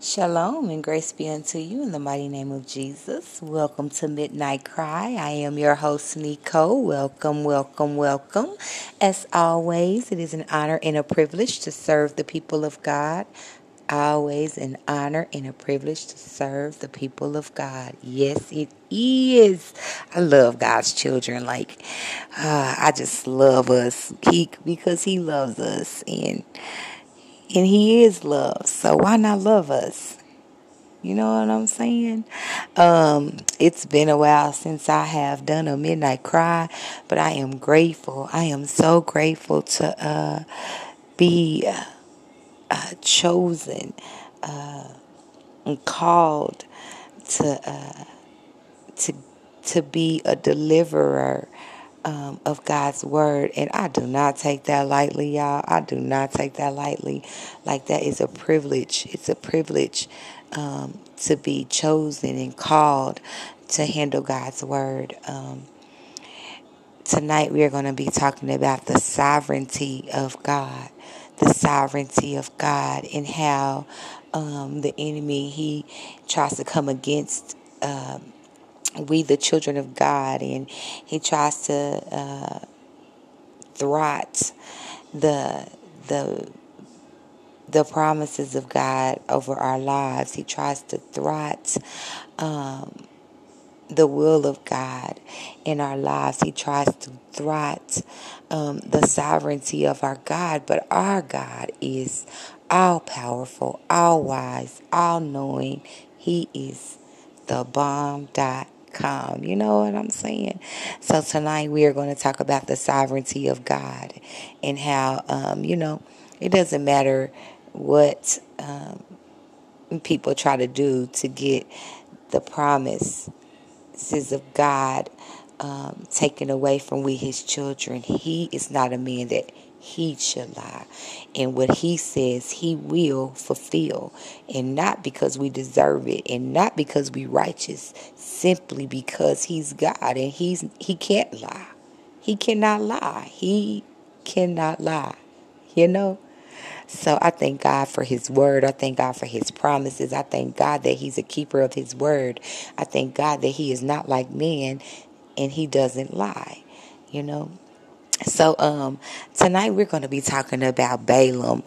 Shalom and grace be unto you in the mighty name of Jesus. Welcome to Midnight Cry. I am your host, Nico. Welcome, welcome, welcome. As always, it is an honor and a privilege to serve the people of God. Always an honor and a privilege to serve the people of God. Yes, it is. I love God's children. Like, uh, I just love us he, because He loves us. And and he is love. So why not love us? You know what I'm saying? Um, it's been a while since I have done a midnight cry, but I am grateful. I am so grateful to uh, be uh, uh chosen and called to uh, to to be a deliverer um, of God's word. And I do not take that lightly, y'all. I do not take that lightly. Like that is a privilege. It's a privilege um, to be chosen and called to handle God's word. Um, tonight we are going to be talking about the sovereignty of God. The sovereignty of God and how um, the enemy he tries to come against um, we the children of God and he tries to uh, thwart the the the promises of God over our lives. He tries to thwart um, the will of God in our lives. He tries to thwart um, the sovereignty of our God, but our God is all powerful, all wise, all knowing. He is the bomb dot com. You know what I'm saying? So tonight we are going to talk about the sovereignty of God and how, um, you know, it doesn't matter what um, people try to do to get the promises of God um, taken away from we, his children. He is not a man that he shall lie. And what he says, he will fulfill. And not because we deserve it and not because we righteous, simply because he's God and he's he can't lie. He cannot lie. He cannot lie. You know? So I thank God for his word. I thank God for his promises. I thank God that he's a keeper of his word. I thank God that he is not like men and he doesn't lie. You know? So um tonight we're going to be talking about Balaam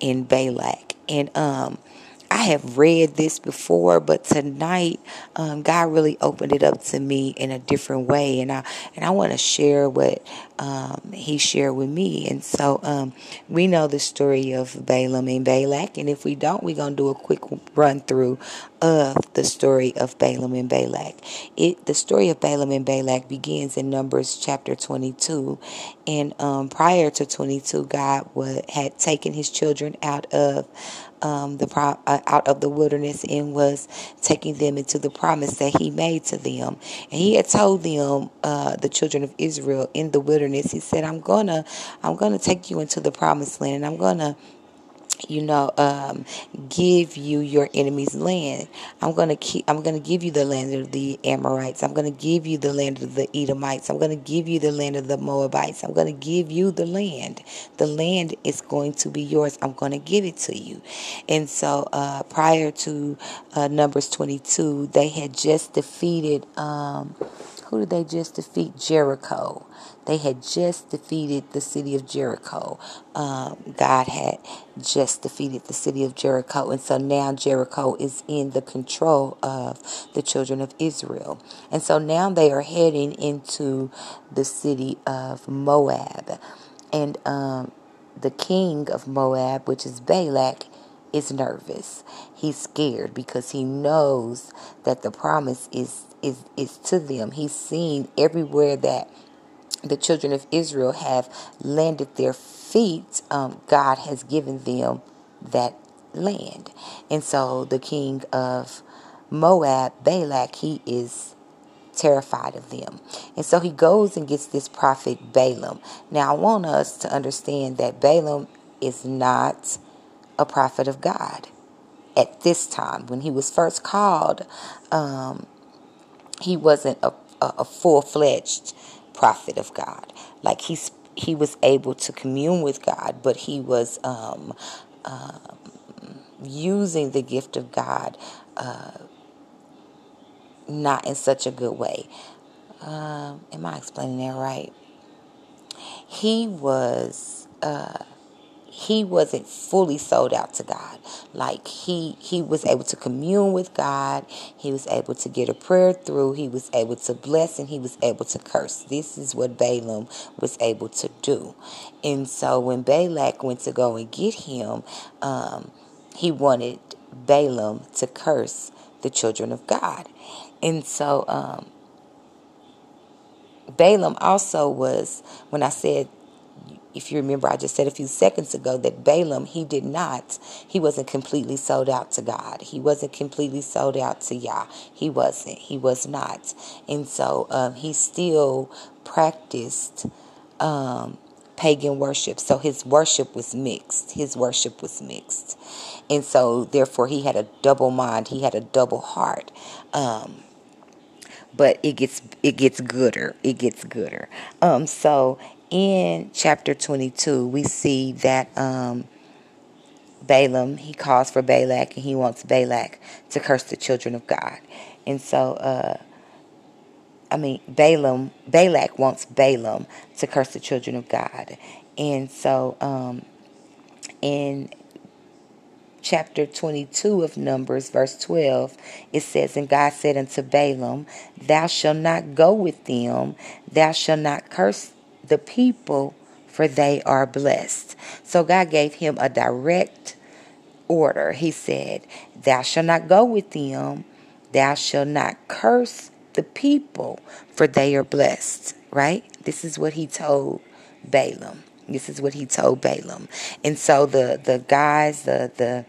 and Balak. And um I have read this before, but tonight um, God really opened it up to me in a different way, and I and I want to share what um, He shared with me. And so um, we know the story of Balaam and Balak, and if we don't, we're gonna do a quick run through of the story of Balaam and Balak. It the story of Balaam and Balak begins in Numbers chapter 22, and um, prior to 22, God had taken His children out of um, the uh, out of the wilderness and was taking them into the promise that He made to them. And He had told them, uh, the children of Israel in the wilderness, He said, "I'm gonna, I'm gonna take you into the promised land, and I'm gonna." you know, um, give you your enemy's land. I'm gonna keep. I'm gonna give you the land of the Amorites. I'm gonna give you the land of the Edomites. I'm gonna give you the land of the Moabites. I'm gonna give you the land. The land is going to be yours. I'm gonna give it to you. And so, uh, prior to uh, Numbers 22, they had just defeated. Um, who did they just defeat? Jericho. They had just defeated the city of Jericho. Um, God had just defeated the city of Jericho. And so now Jericho is in the control of the children of Israel. And so now they are heading into the city of Moab. And um, the king of Moab, which is Balak, is nervous. He's scared because he knows that the promise is is is to them. He's seen everywhere that the children of Israel have landed their feet, um, God has given them that land. And so the king of Moab, Balak, he is terrified of them. And so he goes and gets this prophet Balaam. Now I want us to understand that Balaam is not a prophet of God at this time. When he was first called, um, he wasn't a, a, a full fledged prophet of God. Like he's he was able to commune with God, but he was um, uh, using the gift of God uh, not in such a good way. Um, am I explaining that right? He was uh, he wasn't fully sold out to God. Like he he was able to commune with God. He was able to get a prayer through. He was able to bless and he was able to curse. This is what Balaam was able to do. And so when Balak went to go and get him, um, he wanted Balaam to curse the children of God. And so um, Balaam also was, when I said, if you remember, I just said a few seconds ago that Balaam, he did not, he wasn't completely sold out to God. He wasn't completely sold out to Yah. He wasn't. He was not. And so um, he still practiced um, pagan worship. So his worship was mixed. His worship was mixed. And so, therefore, he had a double mind. He had a double heart. Um, but it gets it gets gooder. It gets gooder. Um, so in chapter 22, we see that um, Balaam he calls for Balak and he wants Balak to curse the children of God. And so, uh, I mean, Balaam Balak wants Balaam to curse the children of God. And so, um, in chapter 22 of Numbers, verse 12, it says, And God said unto Balaam, Thou shalt not go with them, thou shalt not curse the people, for they are blessed. So God gave him a direct order. He said, Thou shalt not go with them, thou shalt not curse the people, for they are blessed. Right? This is what he told Balaam. This is what he told Balaam. And so the, the guys, the, the,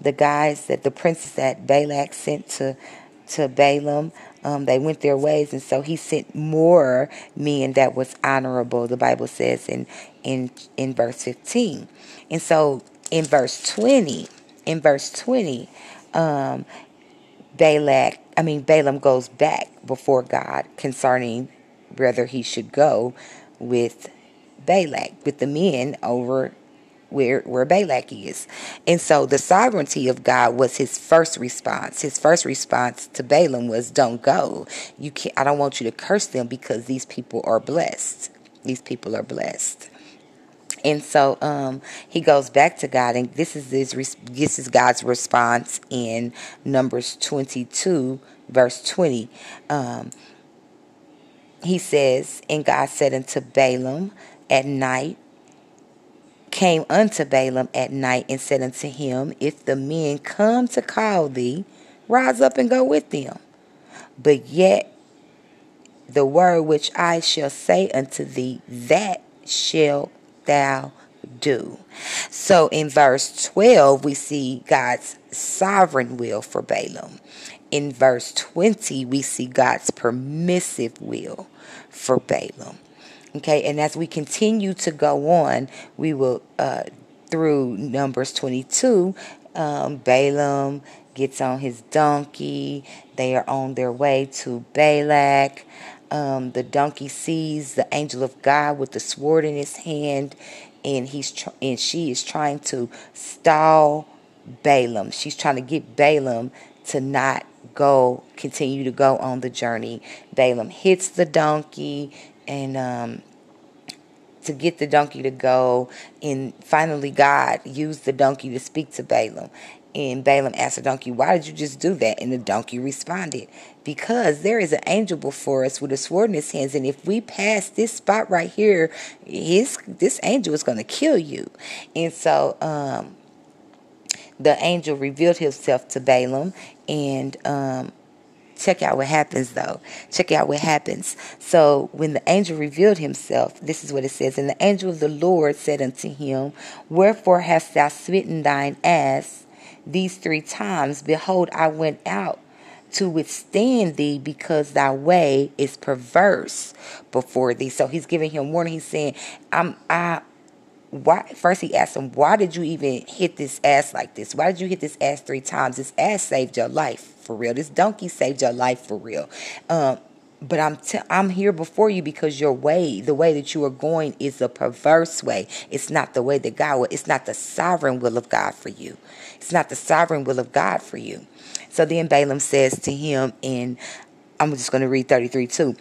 the guys that the princes that Balak sent to, to Balaam, um, they went their ways. And so he sent more men that was honorable, the Bible says in, in, in verse 15. And so in verse 20, in verse 20, um, Balak, I mean, Balaam goes back before God concerning whether he should go with Balak with the men over where where Balak is. And so the sovereignty of God was his first response. His first response to Balaam was don't go. You can't I don't want you to curse them because these people are blessed. These people are blessed. And so um, he goes back to God, and this is his, this is God's response in Numbers 22, verse 20. Um, he says, And God said unto Balaam, at night came unto Balaam at night and said unto him, If the men come to call thee, rise up and go with them. But yet the word which I shall say unto thee, that shalt thou do. So in verse 12, we see God's sovereign will for Balaam. In verse 20, we see God's permissive will for Balaam. Okay, and as we continue to go on, we will, uh, through Numbers 22, um, Balaam gets on his donkey. They are on their way to Balak. Um, the donkey sees the angel of God with the sword in his hand, and he's tr- and she is trying to stall Balaam. She's trying to get Balaam to not go, continue to go on the journey. Balaam hits the donkey and um, to get the donkey to go. And finally, God used the donkey to speak to Balaam. And Balaam asked the donkey, Why did you just do that? And the donkey responded, Because there is an angel before us with a sword in his hands, and if we pass this spot right here, his this angel is going to kill you. And so um, the angel revealed himself to Balaam, and um, check out what happens though. Check out what happens. So when the angel revealed himself, this is what it says. And the angel of the Lord said unto him, Wherefore hast thou smitten thine ass these three times? Behold, I went out to withstand thee because thy way is perverse before thee. So he's giving him warning. He's saying, I'm I why first he asked him, Why did you even hit this ass like this? Why did you hit this ass three times? This ass saved your life for real. This donkey saved your life for real. Um, but I'm t- I'm here before you because your way, the way that you are going, is a perverse way. It's not the way that God will. It's not the sovereign will of God for you. It's not the sovereign will of God for you. So then Balaam says to him, and I'm just going to read 33 too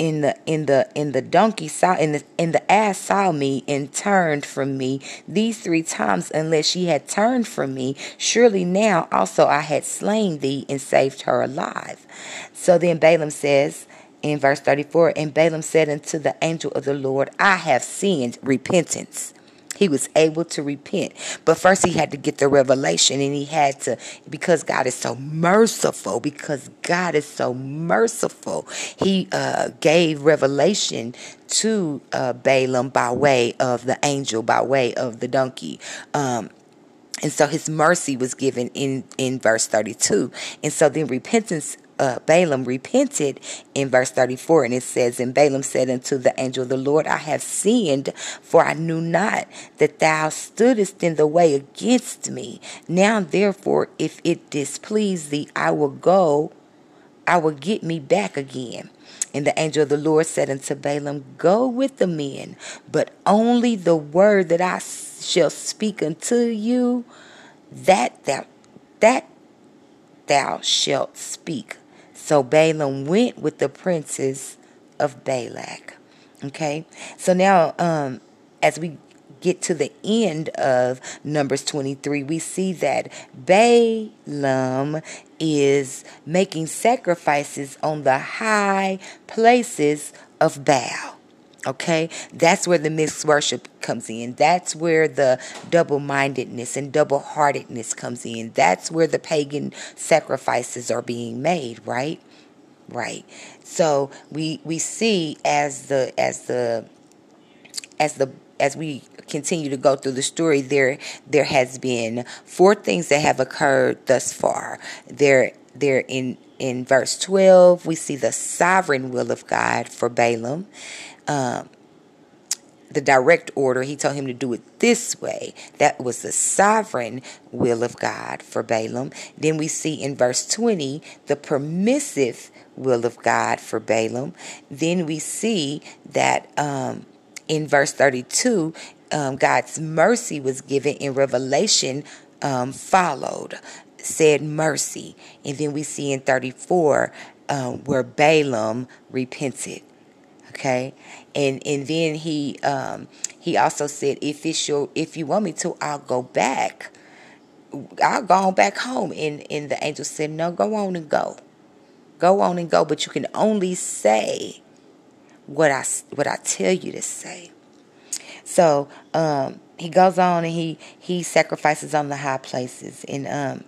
in the in the in the donkey saw in the in the ass saw me and turned from me these three times unless she had turned from me. Surely now also I had slain thee and saved her alive. So then Balaam says in verse 34 and Balaam said unto the angel of the Lord I have sinned repentance he was able to repent. But first, he had to get the revelation, and he had to, because God is so merciful, because God is so merciful, he uh, gave revelation to uh, Balaam by way of the angel, by way of the donkey. Um, and so his mercy was given in, in verse 32. And so then repentance uh, Balaam repented in verse 34, and it says, And Balaam said unto the angel of the Lord, I have sinned, for I knew not that thou stoodest in the way against me. Now, therefore, if it displease thee, I will go, I will get me back again. And the angel of the Lord said unto Balaam, Go with the men, but only the word that I shall speak unto you, that thou, that thou shalt speak. So Balaam went with the princes of Balak. Okay, so now um, as we get to the end of Numbers 23, we see that Balaam is making sacrifices on the high places of Baal. Okay, that's where the mixed worship comes in. That's where the double mindedness and double heartedness comes in. That's where the pagan sacrifices are being made, right? Right. So we we see as the as the as the as we continue to go through the story there there has been four things that have occurred thus far. There there in in verse 12 we see the sovereign will of God for Balaam um, the direct order. He told him to do it this way. That was the sovereign will of God for Balaam. Then we see in verse 20 the permissive will of God for Balaam. Then we see that um, in verse 32, um, God's mercy was given in Revelation, um, followed, said mercy. And then we see in 34 um, where Balaam repented. Okay, and and then he um, he also said, if it's your, if you want me to, I'll go back. I'll go on back home. And and the angel said, no, go on and go, go on and go. But you can only say what I what I tell you to say. So um, he goes on and he he sacrifices on the high places and um,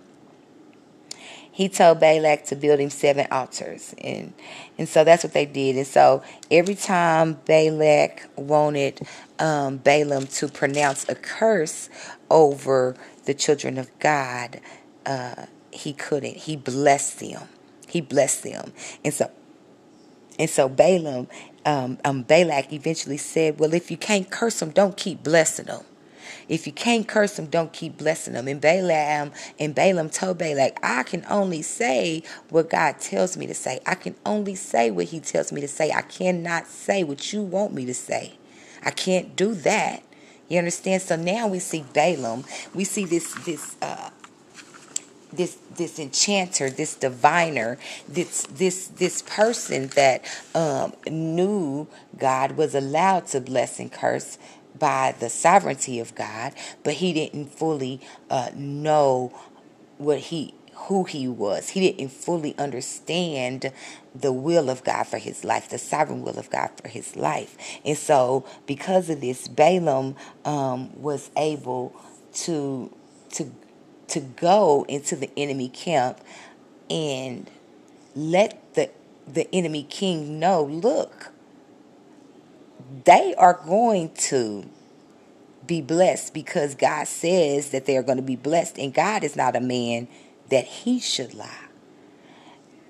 he told Balak to build him seven altars. And and so that's what they did. And so every time Balak wanted um, Balaam to pronounce a curse over the children of God, uh, he couldn't. He blessed them. He blessed them. And so and so Balaam, um, um, Balak eventually said, Well, if you can't curse them, don't keep blessing them. If you can't curse them, don't keep blessing them. And Balaam and Balaam told Balak, I can only say what God tells me to say. I can only say what He tells me to say. I cannot say what you want me to say. I can't do that. You understand? So now we see Balaam. We see this this uh, this this enchanter, this diviner, this this this person that um, knew God was allowed to bless and curse by the sovereignty of God, but he didn't fully uh, know what he who he was. He didn't fully understand the will of God for his life, the sovereign will of God for his life. And so, because of this, Balaam um, was able to to to go into the enemy camp and let the the enemy king know, look, they are going to be blessed because God says that they are going to be blessed, and God is not a man that he should lie.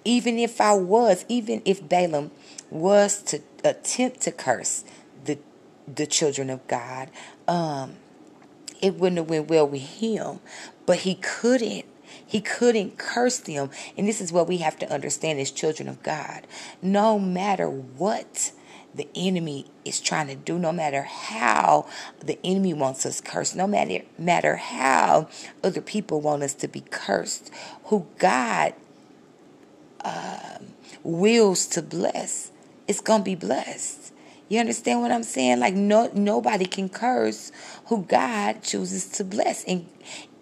Even if I was, even if Balaam was to attempt to curse the the children of God, um, it wouldn't have went well with him. But he couldn't He couldn't curse them. And this is what we have to understand as children of God. No matter what the enemy is trying to do, no matter how the enemy wants us cursed, no matter, matter how other people want us to be cursed, who God um, wills to bless, it's going to be blessed. You understand what I'm saying? Like no nobody can curse who God chooses to bless. And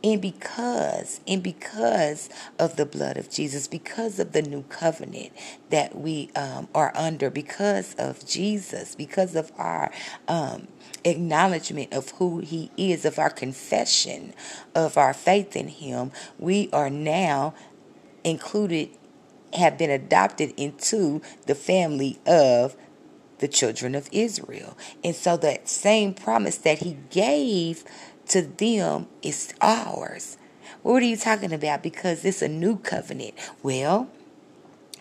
and because and because of the blood of Jesus, because of the new covenant that we um, are under, because of Jesus, because of our um, acknowledgement of who He is, of our confession of our faith in Him, we are now included, have been adopted into the family of the children of Israel. And so that same promise that He gave to them is ours. What are you talking about? Because it's a new covenant. Well,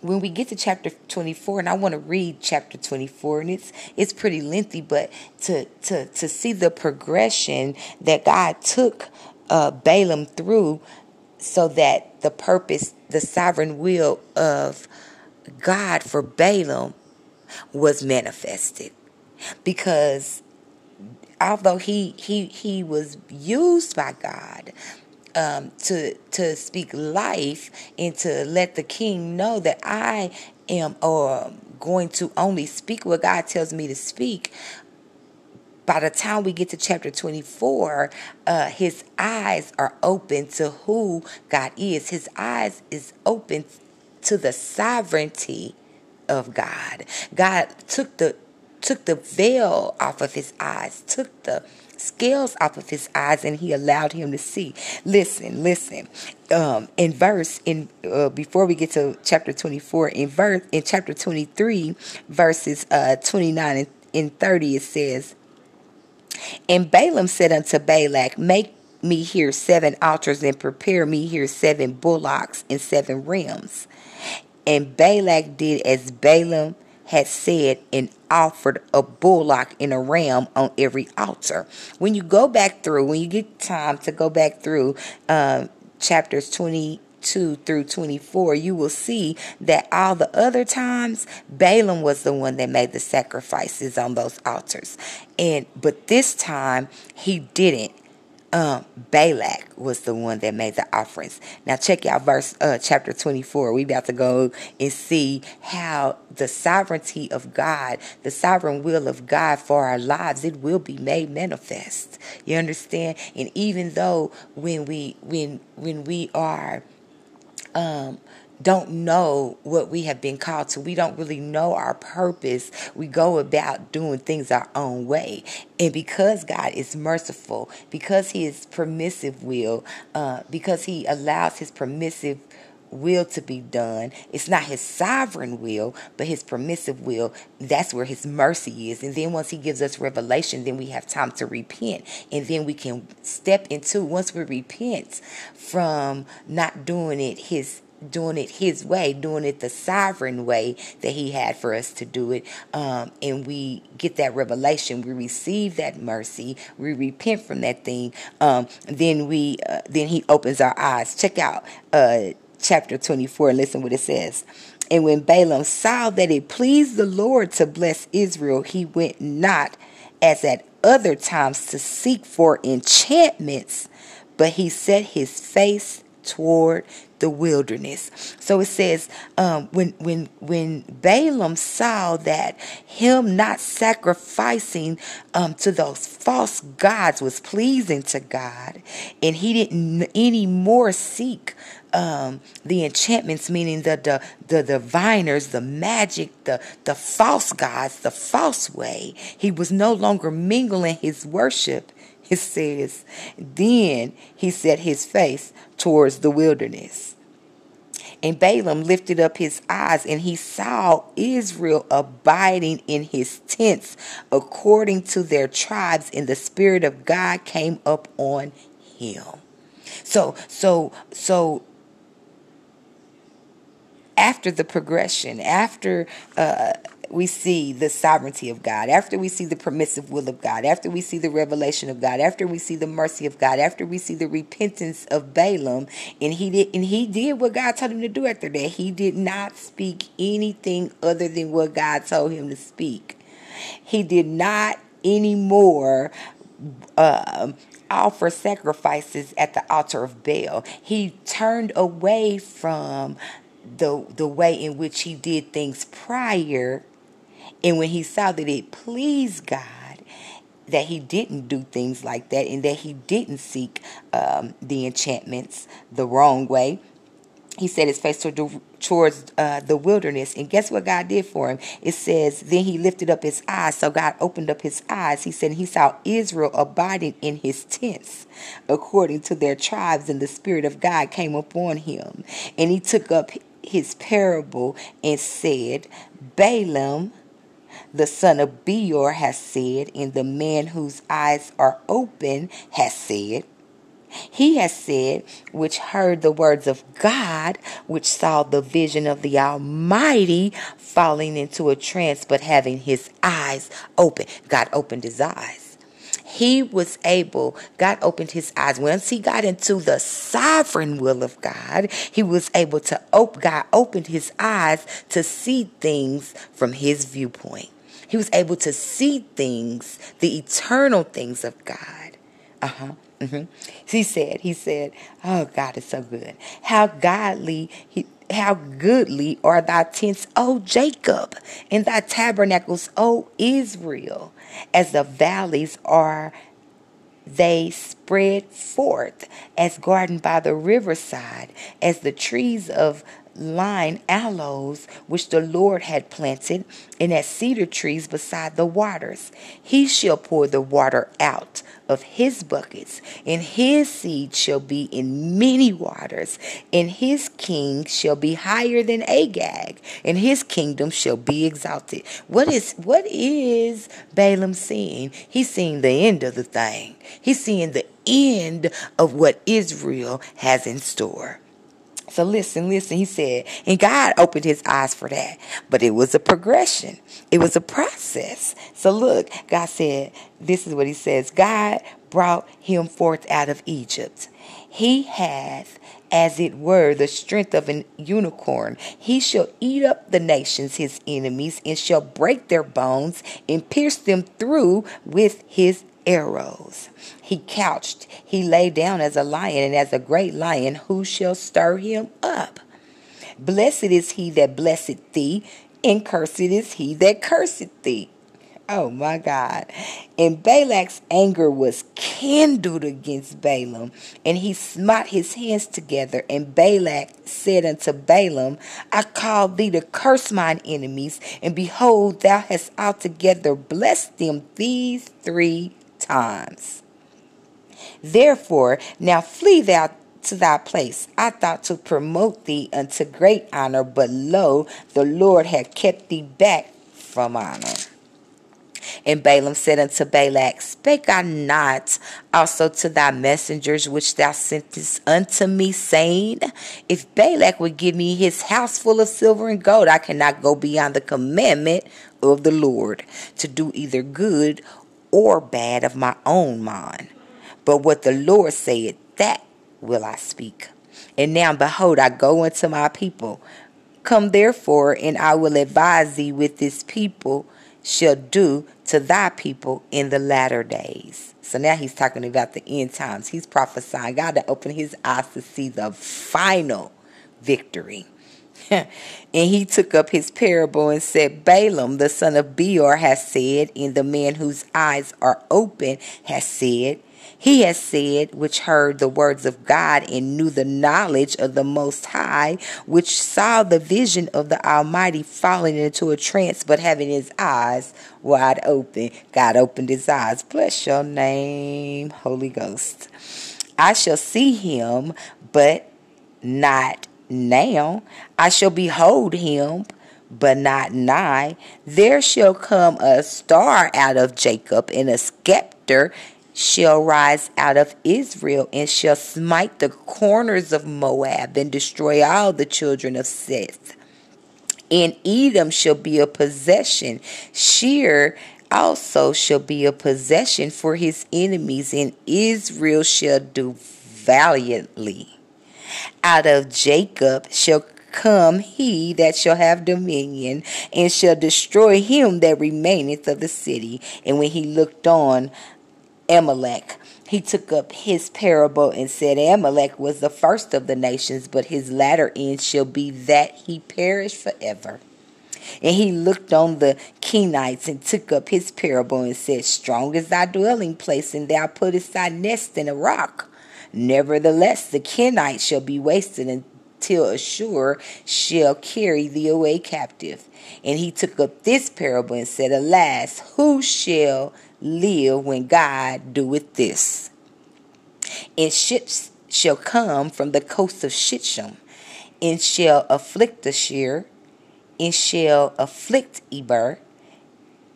when we get to chapter 24 and I want to read chapter 24 and it's it's pretty lengthy but to to to see the progression that God took uh, Balaam through so that the purpose the sovereign will of God for Balaam was manifested because although he he he was used by God um, to to speak life and to let the king know that I am uh, going to only speak what God tells me to speak. By the time we get to chapter 24, uh, his eyes are open to who God is. His eyes is open to the sovereignty of God. God took the took the veil off of his eyes, took the scales off of his eyes, and he allowed him to see. Listen, listen. Um, in verse in uh, before we get to chapter 24 in verse in chapter 23 verses uh 29 and, and 30 it says and Balaam said unto Balak make me here seven altars and prepare me here seven bullocks and seven rams and Balak did as Balaam had said and offered a bullock and a ram on every altar. When you go back through, when you get time to go back through um, chapters 22 through 24, you will see that all the other times Balaam was the one that made the sacrifices on those altars. And but this time he didn't um, Balak was the one that made the offerings. Now check out verse uh, chapter 24. We about to go and see how the sovereignty of God, the sovereign will of God for our lives, it will be made manifest. You understand? And even though when we when when we are um don't know what we have been called to. We don't really know our purpose. We go about doing things our own way. And because God is merciful, because He is permissive will, uh, because He allows His permissive will to be done. It's not his sovereign will, but his permissive will. That's where his mercy is. And then once he gives us revelation, then we have time to repent. And then we can step into, once we repent from not doing it his doing it his way, doing it the sovereign way that he had for us to do it. Um, and we get that revelation, we receive that mercy, we repent from that thing. Um, then we, uh, then he opens our eyes. Check out uh, chapter 24 and listen what it says. And when Balaam saw that it pleased the Lord to bless Israel, he went not as at other times to seek for enchantments, but he set his face toward the wilderness. So it says, um, when when when Balaam saw that him not sacrificing um, to those false gods was pleasing to God, and he didn't anymore seek um, the enchantments, meaning the, the the diviners, the magic, the the false gods, the false way. He was no longer mingling his worship. It says, then he set his face towards the wilderness. And Balaam lifted up his eyes and he saw Israel abiding in his tents according to their tribes, and the Spirit of God came up on him. So, so, so after the progression, after uh, we see the sovereignty of God, after we see the permissive will of God, after we see the revelation of God, after we see the mercy of God, after we see the repentance of Balaam, and he did and he did what God told him to do after that. He did not speak anything other than what God told him to speak. He did not anymore uh, offer sacrifices at the altar of Baal. He turned away from the the way in which he did things prior and when he saw that it pleased God that he didn't do things like that and that he didn't seek um, the enchantments the wrong way he set his face towards uh, the wilderness. And guess what God did for him? It says, Then he lifted up his eyes. So God opened up his eyes. He said, He saw Israel abiding in his tents according to their tribes, and the Spirit of God came upon him. And he took up his parable and said, Balaam, the son of Beor, has said, and the man whose eyes are open has said, he has said, which heard the words of God, which saw the vision of the Almighty falling into a trance, but having his eyes open. God opened his eyes. He was able, God opened his eyes. Once he got into the sovereign will of God, he was able to open, God opened his eyes to see things from his viewpoint. He was able to see things, the eternal things of God. Uh huh. Mm-hmm. He said, he said, oh, God is so good. How godly, he, how goodly are thy tents, O Jacob, and thy tabernacles, O Israel, as the valleys are they spread forth as garden by the riverside, as the trees of lign aloes which the Lord had planted, and as cedar trees beside the waters. He shall pour the water out of his buckets, and his seed shall be in many waters, and his king shall be higher than Agag, and his kingdom shall be exalted. What is what is Balaam seeing? He's seeing the end of the thing. He's seeing the end of what Israel has in store. So listen, listen, he said, and God opened his eyes for that. But it was a progression. It was a process. So look, God said, this is what he says. God brought him forth out of Egypt. He hath, as it were, the strength of an unicorn. He shall eat up the nations, his enemies, and shall break their bones and pierce them through with his arrows. He couched, he lay down as a lion, and as a great lion, who shall stir him up? Blessed is he that blesseth thee, and cursed is he that curseth thee. Oh my God. And Balak's anger was kindled against Balaam, and he smote his hands together. And Balak said unto Balaam, I call thee to curse mine enemies, and behold, thou hast altogether blessed them these three times. Therefore, now flee thou to thy place. I thought to promote thee unto great honor, but lo, the Lord had kept thee back from honor. And Balaam said unto Balak, Spake I not also to thy messengers which thou sentest unto me, saying, If Balak would give me his house full of silver and gold, I cannot go beyond the commandment of the Lord to do either good or bad of my own mind. But what the Lord said, that will I speak. And now, behold, I go unto my people. Come therefore, and I will advise thee with this people shall do to thy people in the latter days. So now he's talking about the end times. He's prophesying God to open his eyes to see the final victory. and he took up his parable and said, Balaam, the son of Beor, has said, and the man whose eyes are open has said, he has said, which heard the words of God and knew the knowledge of the Most High, which saw the vision of the Almighty falling into a trance, but having his eyes wide open. God opened his eyes. Bless your name, Holy Ghost. I shall see him, but not now. I shall behold him, but not nigh. There shall come a star out of Jacob and a scepter shall rise out of Israel and shall smite the corners of Moab and destroy all the children of Seth. And Edom shall be a possession. Seir also shall be a possession for his enemies, and Israel shall do valiantly. Out of Jacob shall come he that shall have dominion, and shall destroy him that remaineth of the city. And when he looked on Amalek, he took up his parable and said, Amalek was the first of the nations, but his latter end shall be that he perish forever. And he looked on the Kenites and took up his parable and said, Strong is thy dwelling place, and thou puttest thy nest in a rock. Nevertheless, the Kenites shall be wasted until Ashur shall carry thee away captive. And he took up this parable and said, Alas, who shall live when God doeth this? And ships shall come from the coast of Shittim, and shall afflict Ashur, and shall afflict Eber,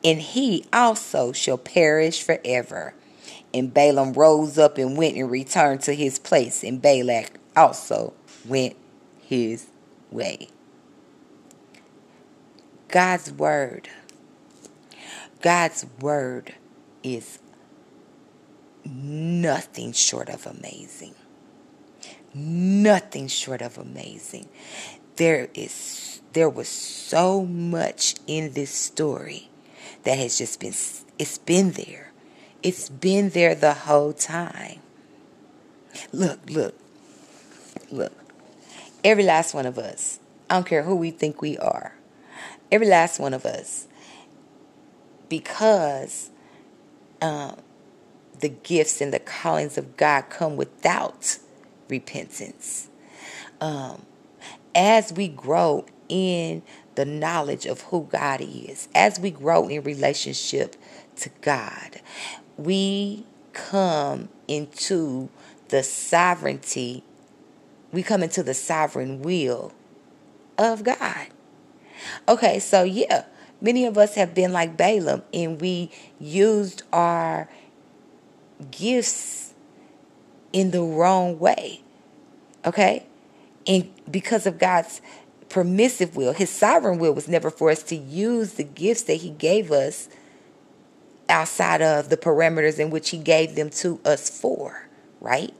and he also shall perish forever. And Balaam rose up and went and returned to his place, and Balak also went his way. God's word. God's word is nothing short of amazing. Nothing short of amazing. There is there was so much in this story that has just been it's been there. It's been there the whole time. Look, look. Look. Every last one of us. I don't care who we think we are. Every last one of us because um, the gifts and the callings of God come without repentance. Um, as we grow in the knowledge of who God is, as we grow in relationship to God, we come into the sovereignty, we come into the sovereign will of God. Okay, so yeah, many of us have been like Balaam and we used our gifts in the wrong way. Okay? And because of God's permissive will, his sovereign will was never for us to use the gifts that he gave us outside of the parameters in which he gave them to us for, right?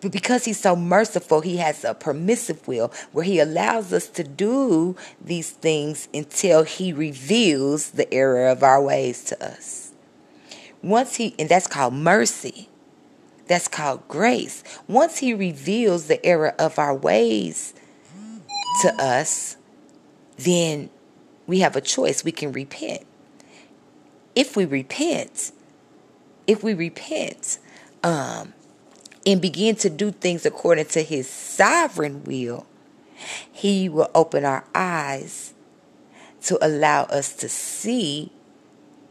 But because he's so merciful, he has a permissive will where he allows us to do these things until he reveals the error of our ways to us. Once he, and that's called mercy, that's called grace. Once he reveals the error of our ways to us, then we have a choice. We can repent. If we repent, if we repent, um, and begin to do things according to his sovereign will, he will open our eyes to allow us to see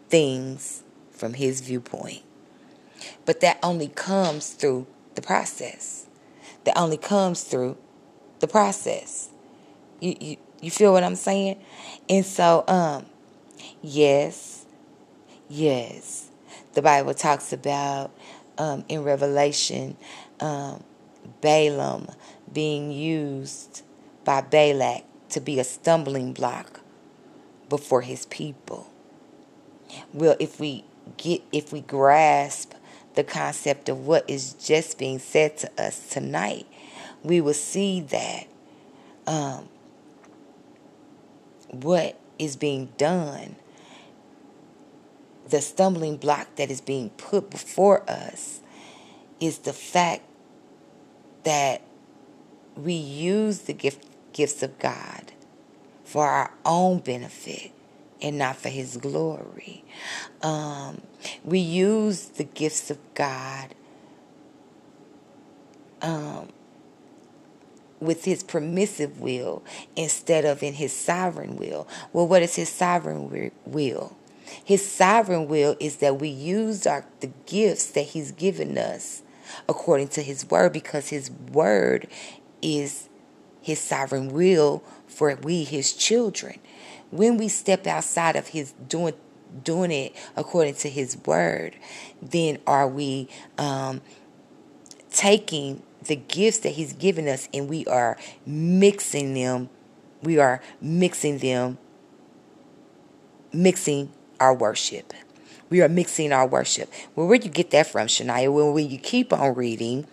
things from his viewpoint. But that only comes through the process. That only comes through the process. You you, you feel what I'm saying? And so um yes, yes. The Bible talks about um, in Revelation, um, Balaam being used by Balak to be a stumbling block before his people. Well, if we get, if we grasp the concept of what is just being said to us tonight, we will see that um, what is being done the stumbling block that is being put before us is the fact that we use the gift, gifts of God for our own benefit and not for His glory. Um, we use the gifts of God um, with His permissive will instead of in His sovereign will. Well, what is His sovereign will? His sovereign will is that we use our, the gifts that He's given us according to His word because His word is His sovereign will for we, His children. When we step outside of His doing doing it according to His word, then are we um, taking the gifts that He's given us and we are mixing them we are mixing them, mixing our worship. We are mixing our worship. Well, where do you get that from, Shania? Well, when you keep on reading,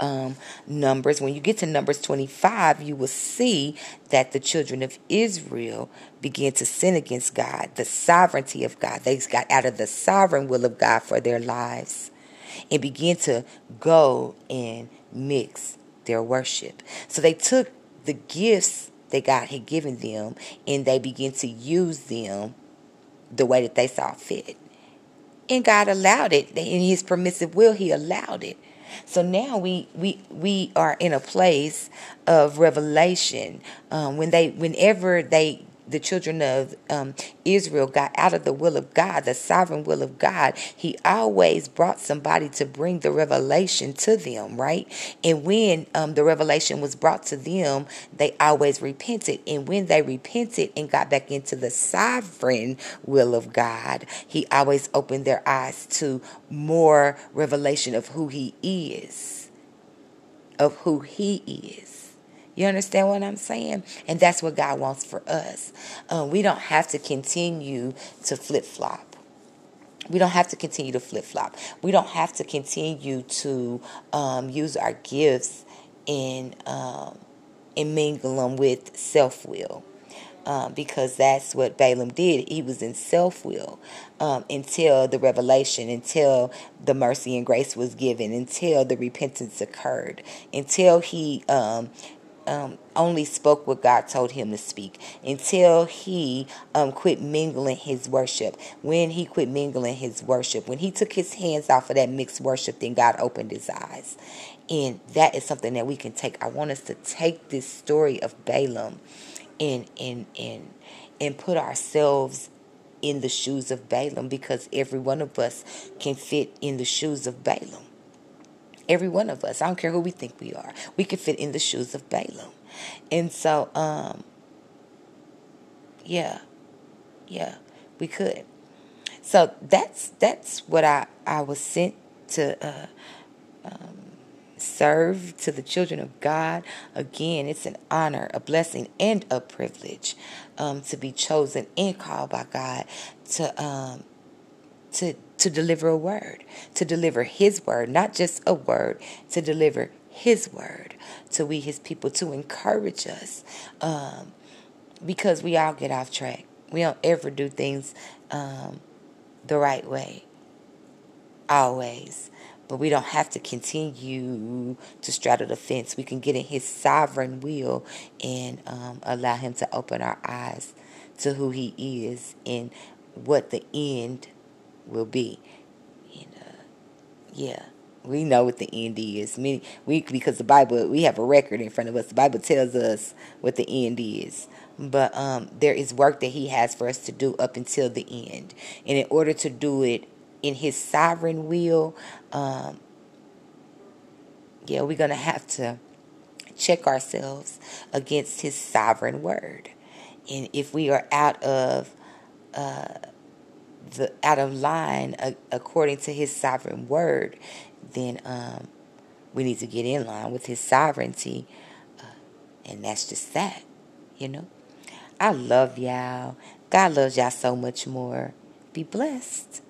um, Numbers, when you get to Numbers 25, you will see that the children of Israel began to sin against God, the sovereignty of God. They got out of the sovereign will of God for their lives and began to go and mix their worship. So they took the gifts that God had given them and they began to use them the way that they saw fit. And God allowed it. In his permissive will, he allowed it. So now we we we are in a place of revelation. Um, when they whenever they the children of um, Israel got out of the will of God, the sovereign will of God, He always brought somebody to bring the revelation to them, right? And when um, the revelation was brought to them, they always repented. And when they repented and got back into the sovereign will of God, He always opened their eyes to more revelation of who He is, of who He is. You understand what I'm saying? And that's what God wants for us. Um, we don't have to continue to flip flop. We don't have to continue to flip flop. We don't have to continue to um, use our gifts and um, and mingle them with self will. Um, because that's what Balaam did. He was in self will um, until the revelation, until the mercy and grace was given, until the repentance occurred, until he um, um, only spoke what God told him to speak until he um, quit mingling his worship. When he quit mingling his worship, when he took his hands off of that mixed worship, then God opened his eyes. And that is something that we can take. I want us to take this story of Balaam and and and and put ourselves in the shoes of Balaam because every one of us can fit in the shoes of Balaam. Every one of us. I don't care who we think we are. We can fit in the shoes of Balaam. And so, um, yeah, yeah, we could. So that's that's what I I was sent to uh, um, serve to the children of God. Again, it's an honor, a blessing, and a privilege um, to be chosen and called by God to um, to to deliver a word, to deliver His word, not just a word, to deliver His word to we, His people, to encourage us, um, because we all get off track. We don't ever do things um, the right way, always. But we don't have to continue to straddle the fence. We can get in His sovereign will and um, allow Him to open our eyes to who He is and what the end will be. And uh, yeah, we know what the end is. Many we because the Bible we have a record in front of us. The Bible tells us what the end is. But um, there is work that He has for us to do up until the end, and in order to do it in His sovereign will, um, yeah, we're gonna have to check ourselves against His sovereign word, and if we are out of uh, the out of line uh, according to his sovereign word, then um, we need to get in line with his sovereignty. Uh, and that's just that, you know. I love y'all. God loves y'all so much more. Be blessed.